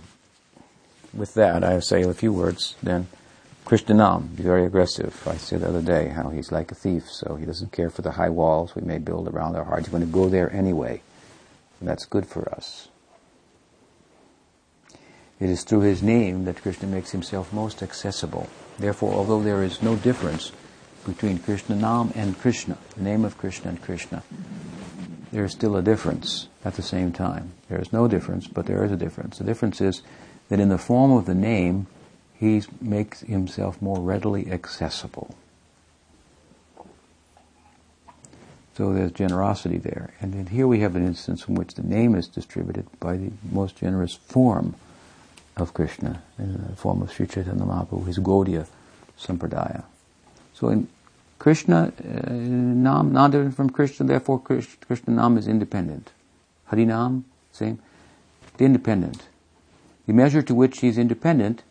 with that, I say a few words. Then, Krishnanam, very aggressive. I said the other day how he's like a thief, so he doesn't care for the high walls we may build around our hearts. He's going to go there anyway. And that's good for us. It is through his name that Krishna makes himself most accessible. Therefore, although there is no difference between Krishna Nam and Krishna, the name of Krishna and Krishna. There is still a difference at the same time. There is no difference, but there is a difference. The difference is that in the form of the name, he makes himself more readily accessible. So there's generosity there. And then here we have an instance in which the name is distributed by the most generous form of Krishna, in the form of Sri Chaitanya Mahaprabhu, his Gaudiya Sampradaya. So in Krishna, uh, Nam, not different from Krishna, therefore Krishna Nam is independent. Harinam Same. The independent. The measure to which he's independent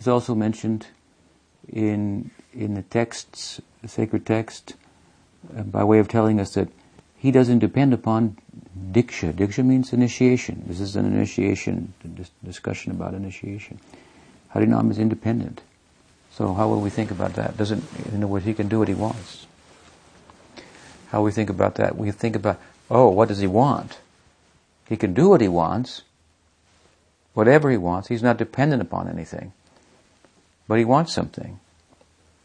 is also mentioned in in the texts, the sacred text, uh, by way of telling us that he doesn't depend upon diksha. Diksha means initiation. This is an initiation discussion about initiation. Harinam is independent. So how will we think about that? Doesn't in other words he can do what he wants. How we think about that? We think about oh, what does he want? He can do what he wants, whatever he wants. He's not dependent upon anything. But he wants something.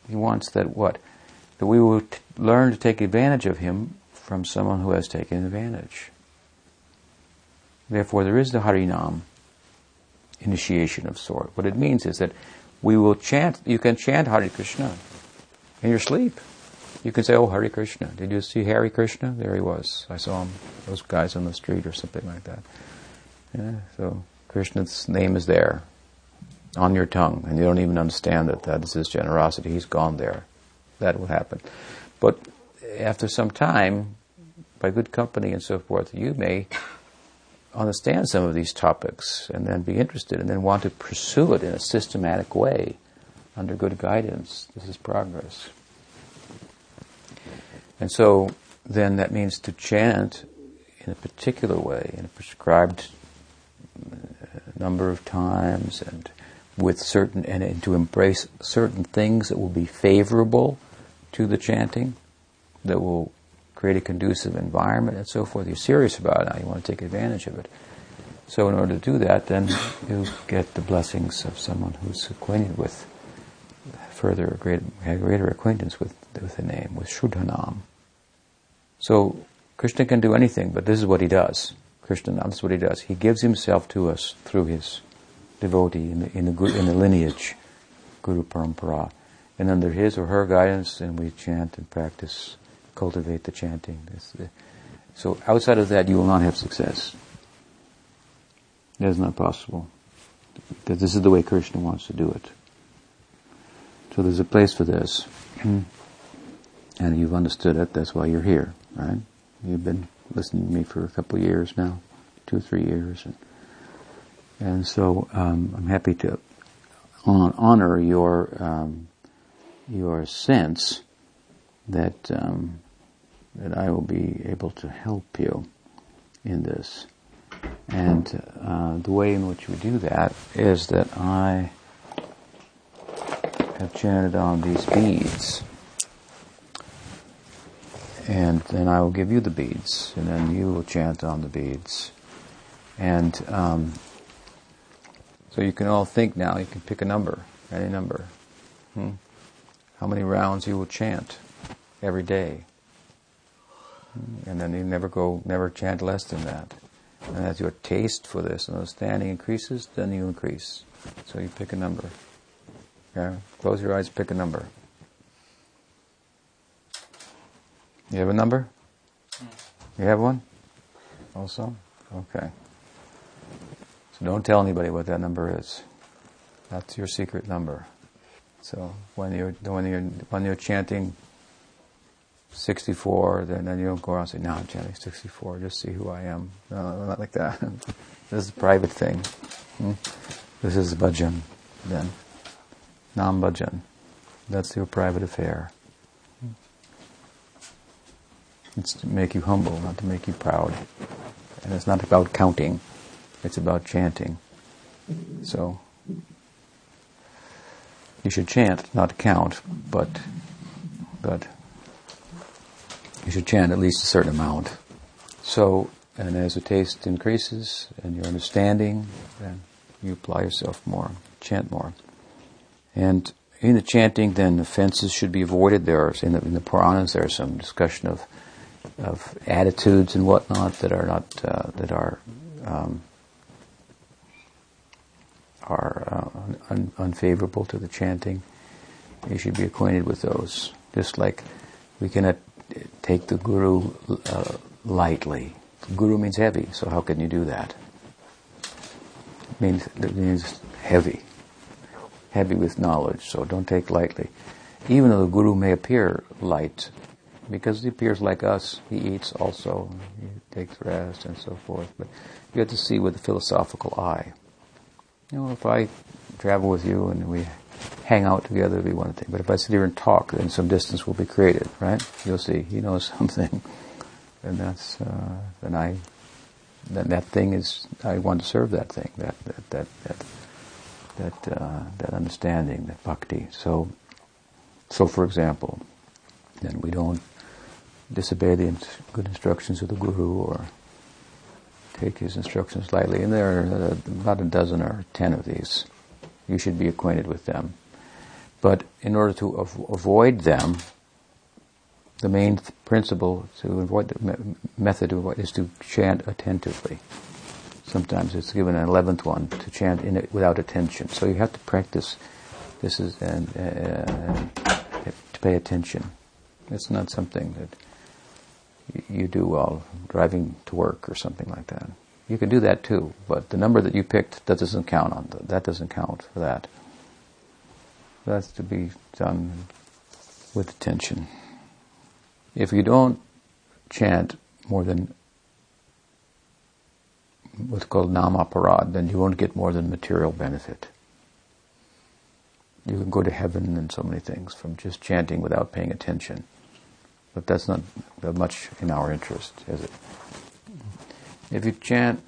He wants that what? That we will t- learn to take advantage of him from someone who has taken advantage. Therefore, there is the Harinam initiation of sort. What it means is that we will chant, you can chant Hare Krishna in your sleep. You can say, oh, Hare Krishna. Did you see Hare Krishna? There he was. I saw him, those guys on the street or something like that. Yeah, so Krishna's name is there on your tongue, and you don't even understand that that is his generosity. He's gone there. That will happen. But after some time, by good company and so forth, you may understand some of these topics and then be interested and then want to pursue it in a systematic way under good guidance. This is progress. And so then that means to chant in a particular way, in a prescribed number of times and with certain, and, and to embrace certain things that will be favorable to the chanting, that will create a conducive environment and so forth. You're serious about it now. You want to take advantage of it. So in order to do that, then you get the blessings of someone who's acquainted with further, greater, greater acquaintance with, with the name, with Shuddhanam. So Krishna can do anything, but this is what he does. Krishna, this is what he does. He gives himself to us through his devotee in the, in the, in the lineage, Guru Parampara. And under his or her guidance, and we chant and practice cultivate the chanting. So outside of that, you will not have success. That is not possible. Because this is the way Krishna wants to do it. So there's a place for this. Hmm. and you've understood it, that's why you're here, right? You've been listening to me for a couple of years now, two or three years. And, and so um, I'm happy to honor your um, your sense that um, that I will be able to help you in this. And uh, the way in which we do that is that I have chanted on these beads. And then I will give you the beads, and then you will chant on the beads. And um, so you can all think now, you can pick a number, any number. Hmm? How many rounds you will chant every day and then you never go, never chant less than that. And as your taste for this and understanding increases, then you increase. So you pick a number. Yeah, close your eyes, pick a number. You have a number? You have one? Also? Okay. So don't tell anybody what that number is. That's your secret number. So when you're when you're when you're chanting 64, then, then you don't go around and say, no, I'm chanting 64, just see who I am. No, not like that. this is a private thing. Hmm? This is bhajan, then. Nam bhajan. That's your private affair. It's to make you humble, not to make you proud. And it's not about counting, it's about chanting. So, you should chant, not count, but, but you should chant at least a certain amount. So, and as the taste increases and your understanding, then you apply yourself more, chant more. And in the chanting, then offenses should be avoided. There are in the, in the Puranas there is some discussion of of attitudes and whatnot that are not uh, that are um, are uh, un- unfavorable to the chanting. You should be acquainted with those. Just like we cannot take the guru uh, lightly. Guru means heavy, so how can you do that? It means it means heavy, heavy with knowledge. So don't take lightly. Even though the guru may appear light, because he appears like us. He eats also, he takes rest and so forth. But you have to see with a philosophical eye. You know, if I travel with you and we hang out together, it'll be one thing. But if I sit here and talk, then some distance will be created, right? You'll see, he knows something, and that's uh, then I then that thing is I want to serve that thing, that that that that that, uh, that understanding, that bhakti. So, so for example, then we don't disobey the good instructions of the guru or take his instructions lightly. And there are about a dozen or ten of these. You should be acquainted with them. But in order to av- avoid them, the main th- principle to avoid the me- method to avoid is to chant attentively. Sometimes it's given an eleventh one to chant in it without attention. So you have to practice. This is and uh, to pay attention. It's not something that you do while driving to work or something like that. You can do that too, but the number that you picked that doesn't count on that doesn't count for that. That's to be done with attention. If you don't chant more than what's called namaparad, then you won't get more than material benefit. You can go to heaven and so many things from just chanting without paying attention. But that's not much in our interest, is it? If you chant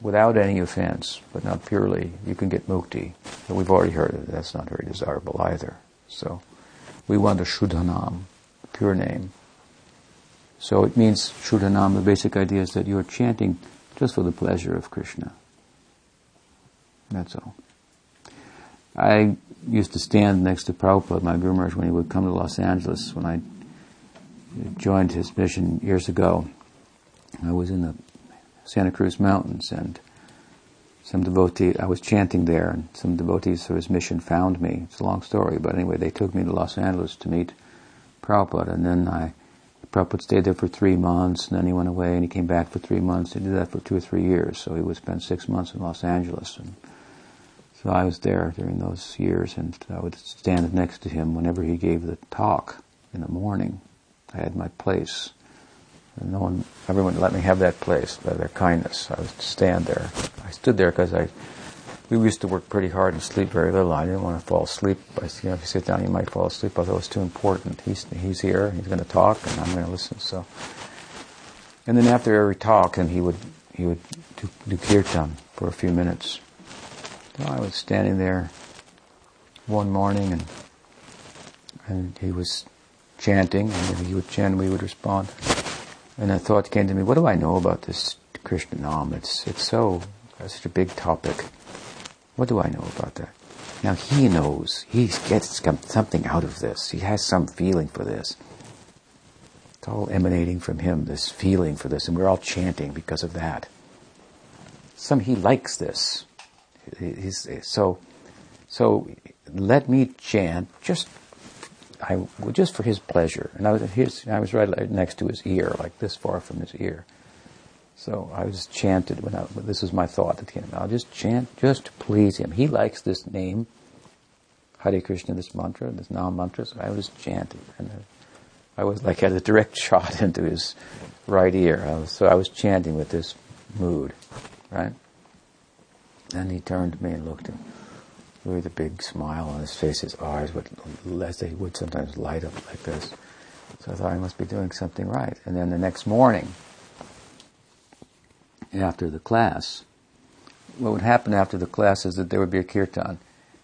without any offense, but not purely, you can get mukti. We've already heard that that's not very desirable either. So we want a Shuddhanam, pure name. So it means Shuddhanam, the basic idea is that you're chanting just for the pleasure of Krishna. That's all. I used to stand next to Prabhupada, my Guru when he would come to Los Angeles when I joined his mission years ago. I was in the Santa Cruz Mountains and some devotee, I was chanting there and some devotees of his mission found me. It's a long story, but anyway, they took me to Los Angeles to meet Prabhupada and then I, Prabhupada stayed there for three months and then he went away and he came back for three months. He did that for two or three years, so he would spend six months in Los Angeles and so I was there during those years and I would stand next to him whenever he gave the talk in the morning. I had my place. And no one, everyone let me have that place by their kindness. I would stand there. I stood there because I, we used to work pretty hard and sleep very little. I didn't want to fall asleep. I, you know, if you sit down, you might fall asleep. Although it's too important. He's he's here. He's going to talk, and I'm going to listen. So, and then after every talk, and he would he would do, do kirtan for a few minutes. So I was standing there one morning, and and he was chanting, and he would chant, we would respond. And a thought came to me, what do I know about this Krishna Nam? It's, it's so, it's such a big topic. What do I know about that? Now he knows, he gets something out of this. He has some feeling for this. It's all emanating from him, this feeling for this, and we're all chanting because of that. Some, he likes this. He's, so, so let me chant just I just for his pleasure, and I was his, I was right next to his ear, like this far from his ear. So I was chanted when I, this was my thought. I'll just chant just to please him. He likes this name, Hare Krishna, this mantra, this Nam mantra. So I was chanting, and I was like had a direct shot into his right ear. I was, so I was chanting with this mood, right? Then he turned to me and looked at me with a big smile on his face. His eyes would, as they would sometimes light up like this. So I thought I must be doing something right. And then the next morning, after the class, what would happen after the class is that there would be a kirtan.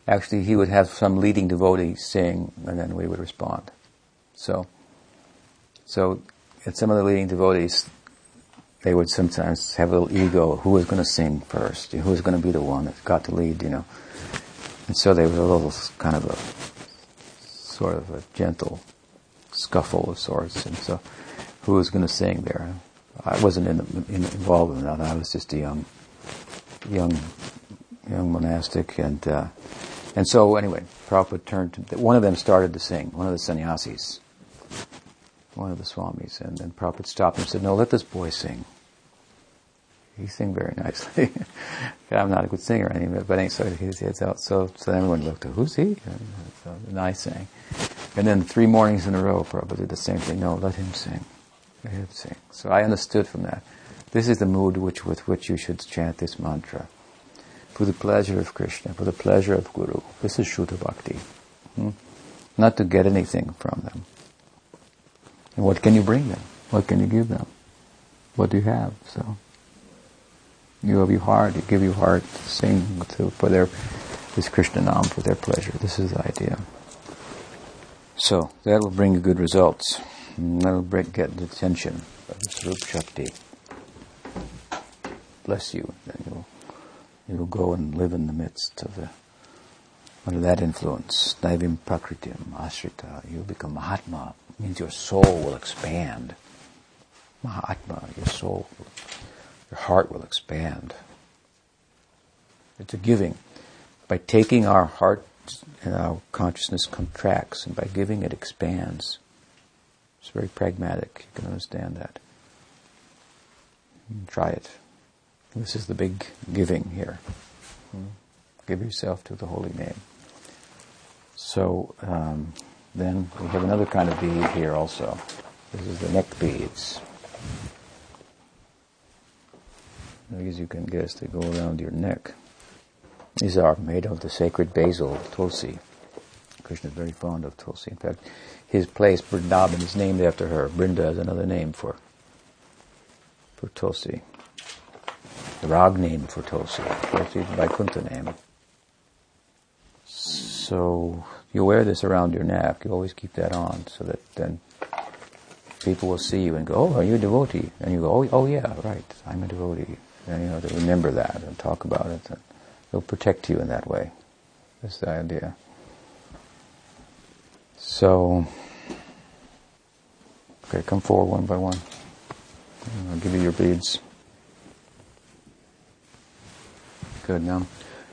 Actually, he would have some leading devotee sing, and then we would respond. So, so at some of the leading devotees, they would sometimes have a little ego. Who was going to sing first? Who was going to be the one that got to lead? You know. And so there was a little kind of a sort of a gentle scuffle of sorts. And so, who was going to sing there? I wasn't in in, involved in that. I was just a young, young, young monastic, and uh, and so anyway, Prabhupada turned. To, one of them started to sing. One of the sannyasis, one of the swamis, and then Prabhupada stopped and said, "No, let this boy sing." He sang very nicely. I'm not a good singer anyway, but anyway, so he said so. So, so everyone looked, at who's he? And so, and I sang. And then three mornings in a row, Prabhupada did the same thing. No, let him sing. Let him sing. So I understood from that. This is the mood which, with which you should chant this mantra. For the pleasure of Krishna, for the pleasure of Guru. This is Shuddha Bhakti. Hmm? Not to get anything from them. And what can you bring them? What can you give them? What do you have? So, you have your heart, you give your heart, to sing to, for their, this Krishna Nam for their pleasure. This is the idea. So, that will bring you good results. that will get the attention of the Swarup Shakti. Bless you. Then you'll, you'll go and live in the midst of the, under that influence. Daivim Prakritim, Ashrita. You'll become Mahatma. means your soul will expand. Mahatma, your soul, your heart will expand. It's a giving. By taking our heart and our consciousness contracts, and by giving it expands. It's very pragmatic. You can understand that. Try it. This is the big giving here. Hmm? Give yourself to the holy name. So um, then we have another kind of bead here also. This is the neck beads. As you can guess, they go around your neck. These are made of the sacred basil, tulsi. Krishna is very fond of tulsi. In fact, his place, Vrindavan, is named after her. Brinda is another name for for tulsi. The Rag name for tulsi. Tulsi Vaikuntha name. So you wear this around your neck. You always keep that on, so that then people will see you and go, "Oh, are you a devotee?" And you go, "Oh, oh yeah, right. I'm a devotee." And you know, to remember that and talk about it. And, He'll protect you in that way. That's the idea. So, okay, come forward one by one. I'll give you your beads. Good. Now,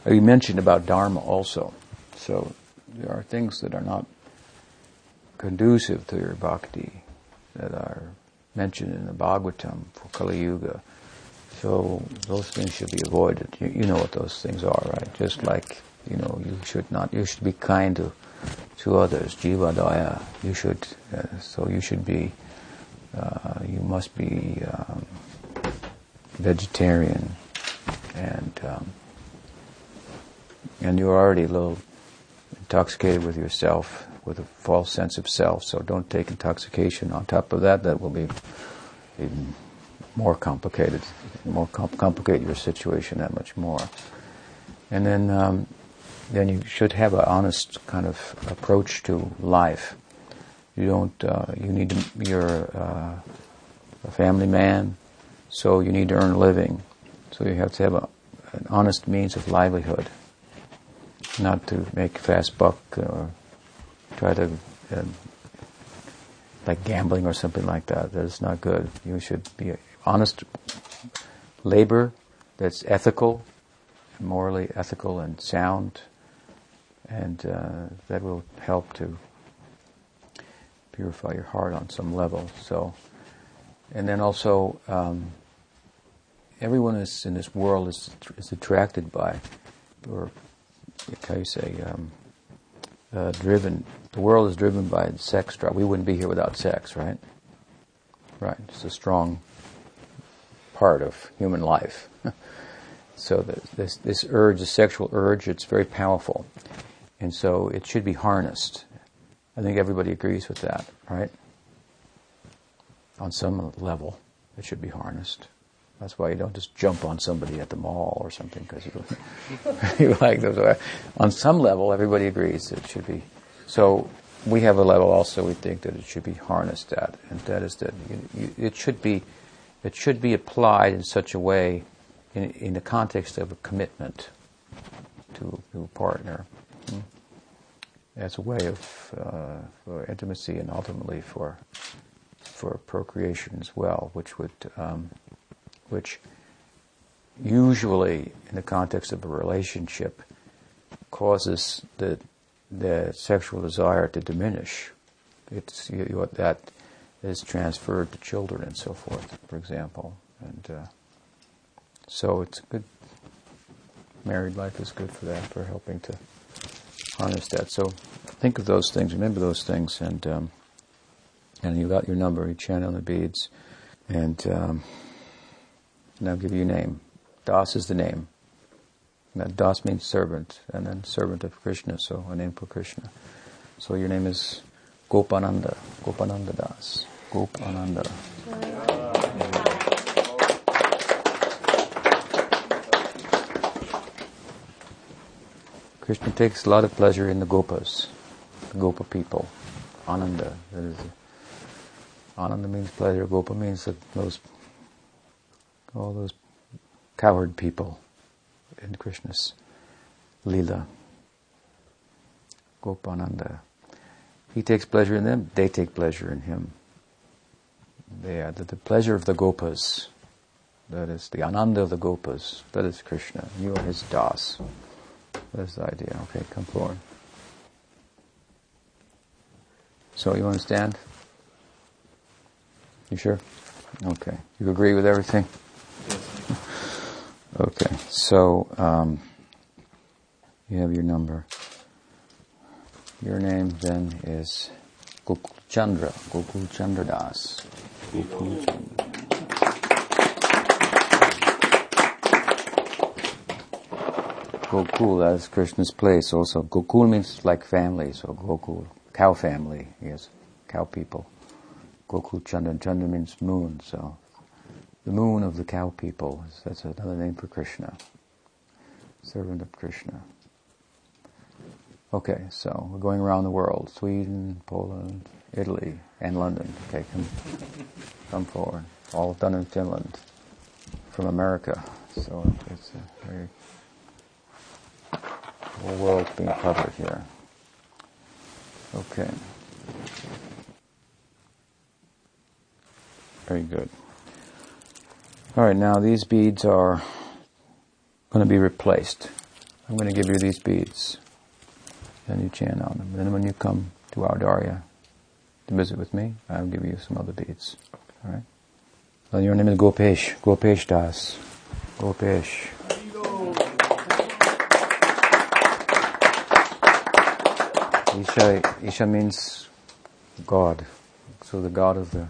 you mentioned about Dharma also. So, there are things that are not conducive to your bhakti that are mentioned in the Bhagavatam for Kali Yuga so those things should be avoided. You, you, know what those things are, right? Just like you know, you should not. You should be kind to to others. Jiva daya. You should. Uh, so you should be. Uh, you must be um, vegetarian, and um, and you're already a little intoxicated with yourself, with a false sense of self. So don't take intoxication on top of that. That will be even more complicated, more complicate your situation that much more. And then, um, then you should have an honest kind of approach to life. You don't. Uh, you need to. You're uh, a family man, so you need to earn a living. So you have to have a, an honest means of livelihood, not to make fast buck or try to. Uh, like gambling or something like that. That is not good. You should be honest labor that's ethical, morally ethical and sound, and uh, that will help to purify your heart on some level. So, and then also, um, everyone is in this world is is attracted by, or how you say, um, uh, driven. The world is driven by sex drive. We wouldn't be here without sex, right? Right. It's a strong part of human life. so this, this urge, the sexual urge, it's very powerful. And so it should be harnessed. I think everybody agrees with that, right? On some level, it should be harnessed. That's why you don't just jump on somebody at the mall or something because you, you like those. Uh, on some level, everybody agrees it should be. So we have a level also we think that it should be harnessed at, and that is that you, you, it should be it should be applied in such a way in, in the context of a commitment to, to a partner. Hmm? As a way of uh, for intimacy and ultimately for for procreation as well, which would um, which usually in the context of a relationship causes the the sexual desire to diminish. It's you, you, that is transferred to children and so forth, for example. And uh, so it's good. Married life is good for that, for helping to harness that. So think of those things, remember those things, and um, and you got your number. You chant on the beads, and um, I'll give you a name. Das is the name. Now, das means servant, and then servant of Krishna, so a name for Krishna. So your name is Gopananda, Gopananda Das, Gopananda. Krishna takes a lot of pleasure in the Gopas, the Gopa people. Ananda, that is, Ananda means pleasure. Gopa means that those, all those cowherd people in Krishna's lila. Gopananda. He takes pleasure in them, they take pleasure in him. Are the, the pleasure of the gopas. That is the ananda of the gopas. That is Krishna. You are his das. That's the idea. Okay, come forward. So you understand? You sure? Okay. You agree with everything? okay. So um, you have your number. Your name then is Gokul Chandra, Gokul Chandra Das. Gokul as Krishna's place also. Gokul means like family, so Gokul, cow family, yes, cow people. Gokul Chandra, Chandra means moon, so the moon of the cow people, that's another name for Krishna. Servant of Krishna. Okay, so we're going around the world. Sweden, Poland, Italy, and London. Okay, come, come forward. All done in Finland. From America. So it's a very whole world's being covered here. Okay. Very good. All right, now these beads are going to be replaced. I'm going to give you these beads. Then you chant on them. Then when you come to Audarya to visit with me, I'll give you some other beads. All right? Well, your name is Gopesh. Gopesh Das. Gopesh. Isha, Isha means God. So the God of the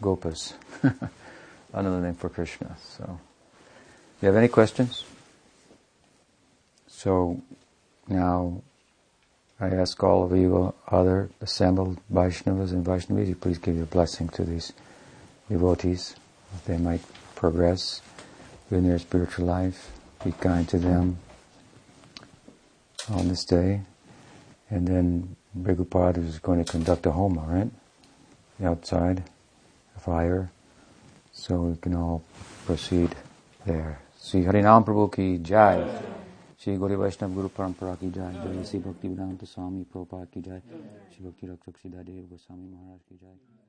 Gopas. Another name for Krishna. So, you have any questions? So, now I ask all of you other assembled Vaishnavas and Vaishnavis, please give your blessing to these devotees. That they might progress in their spiritual life. Be kind to them on this day. And then Bhigupada is going to conduct a homa, right? Outside, a fire. So we can all proceed there. Sri Harinam Prabhu ki jai. Shri Gaudiya Vaishnav Guru Parampara ki jai. Jai Sri Bhakti Vedanta Swami Prabhupada ki jai. Shri Bhakti Rakshak Sridhar Dev Goswami Maharaj ki jai.